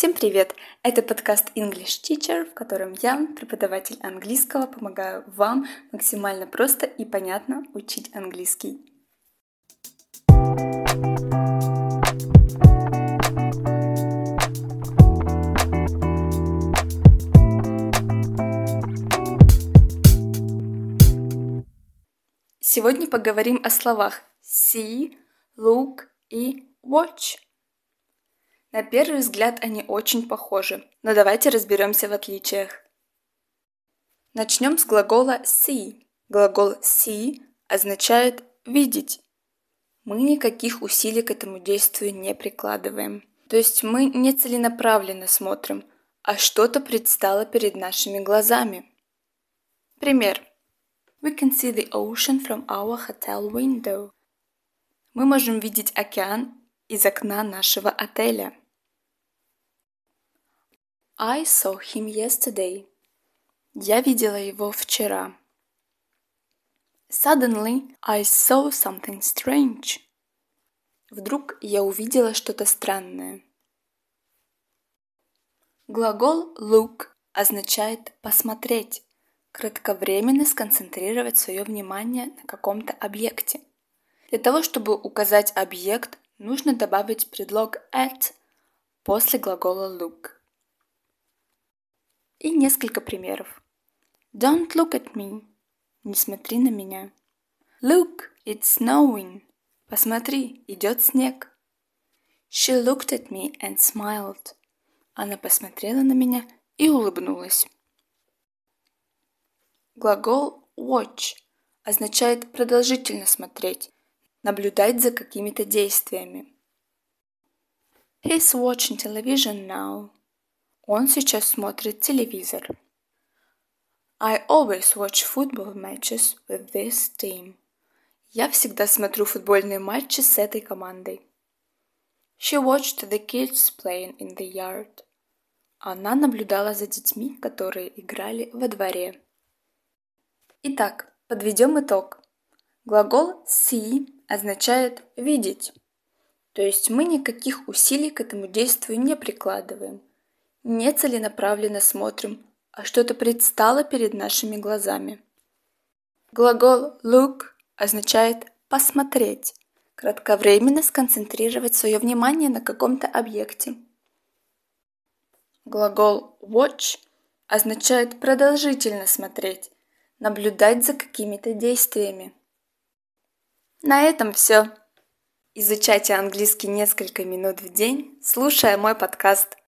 Всем привет! Это подкаст English Teacher, в котором я, преподаватель английского, помогаю вам максимально просто и понятно учить английский. Сегодня поговорим о словах see, look и watch. На первый взгляд они очень похожи, но давайте разберемся в отличиях. Начнем с глагола see. Глагол see означает видеть. Мы никаких усилий к этому действию не прикладываем. То есть мы не целенаправленно смотрим, а что-то предстало перед нашими глазами. Пример. We can see the ocean from our hotel window. Мы можем видеть океан из окна нашего отеля. I saw him yesterday. Я видела его вчера. Suddenly I saw something strange. Вдруг я увидела что-то странное. Глагол look означает посмотреть, кратковременно сконцентрировать свое внимание на каком-то объекте. Для того, чтобы указать объект, нужно добавить предлог at после глагола look. И несколько примеров. Don't look at me. Не смотри на меня. Look, it's snowing. Посмотри, идет снег. She looked at me and smiled. Она посмотрела на меня и улыбнулась. Глагол watch означает продолжительно смотреть, наблюдать за какими-то действиями. He's watching television now. Он сейчас смотрит телевизор. I always watch football matches with this team. Я всегда смотрю футбольные матчи с этой командой. She watched the kids playing in the yard. Она наблюдала за детьми, которые играли во дворе. Итак, подведем итог. Глагол see означает видеть. То есть мы никаких усилий к этому действию не прикладываем – не целенаправленно смотрим, а что-то предстало перед нашими глазами. Глагол look означает посмотреть, кратковременно сконцентрировать свое внимание на каком-то объекте. Глагол watch означает продолжительно смотреть, наблюдать за какими-то действиями. На этом все. Изучайте английский несколько минут в день, слушая мой подкаст.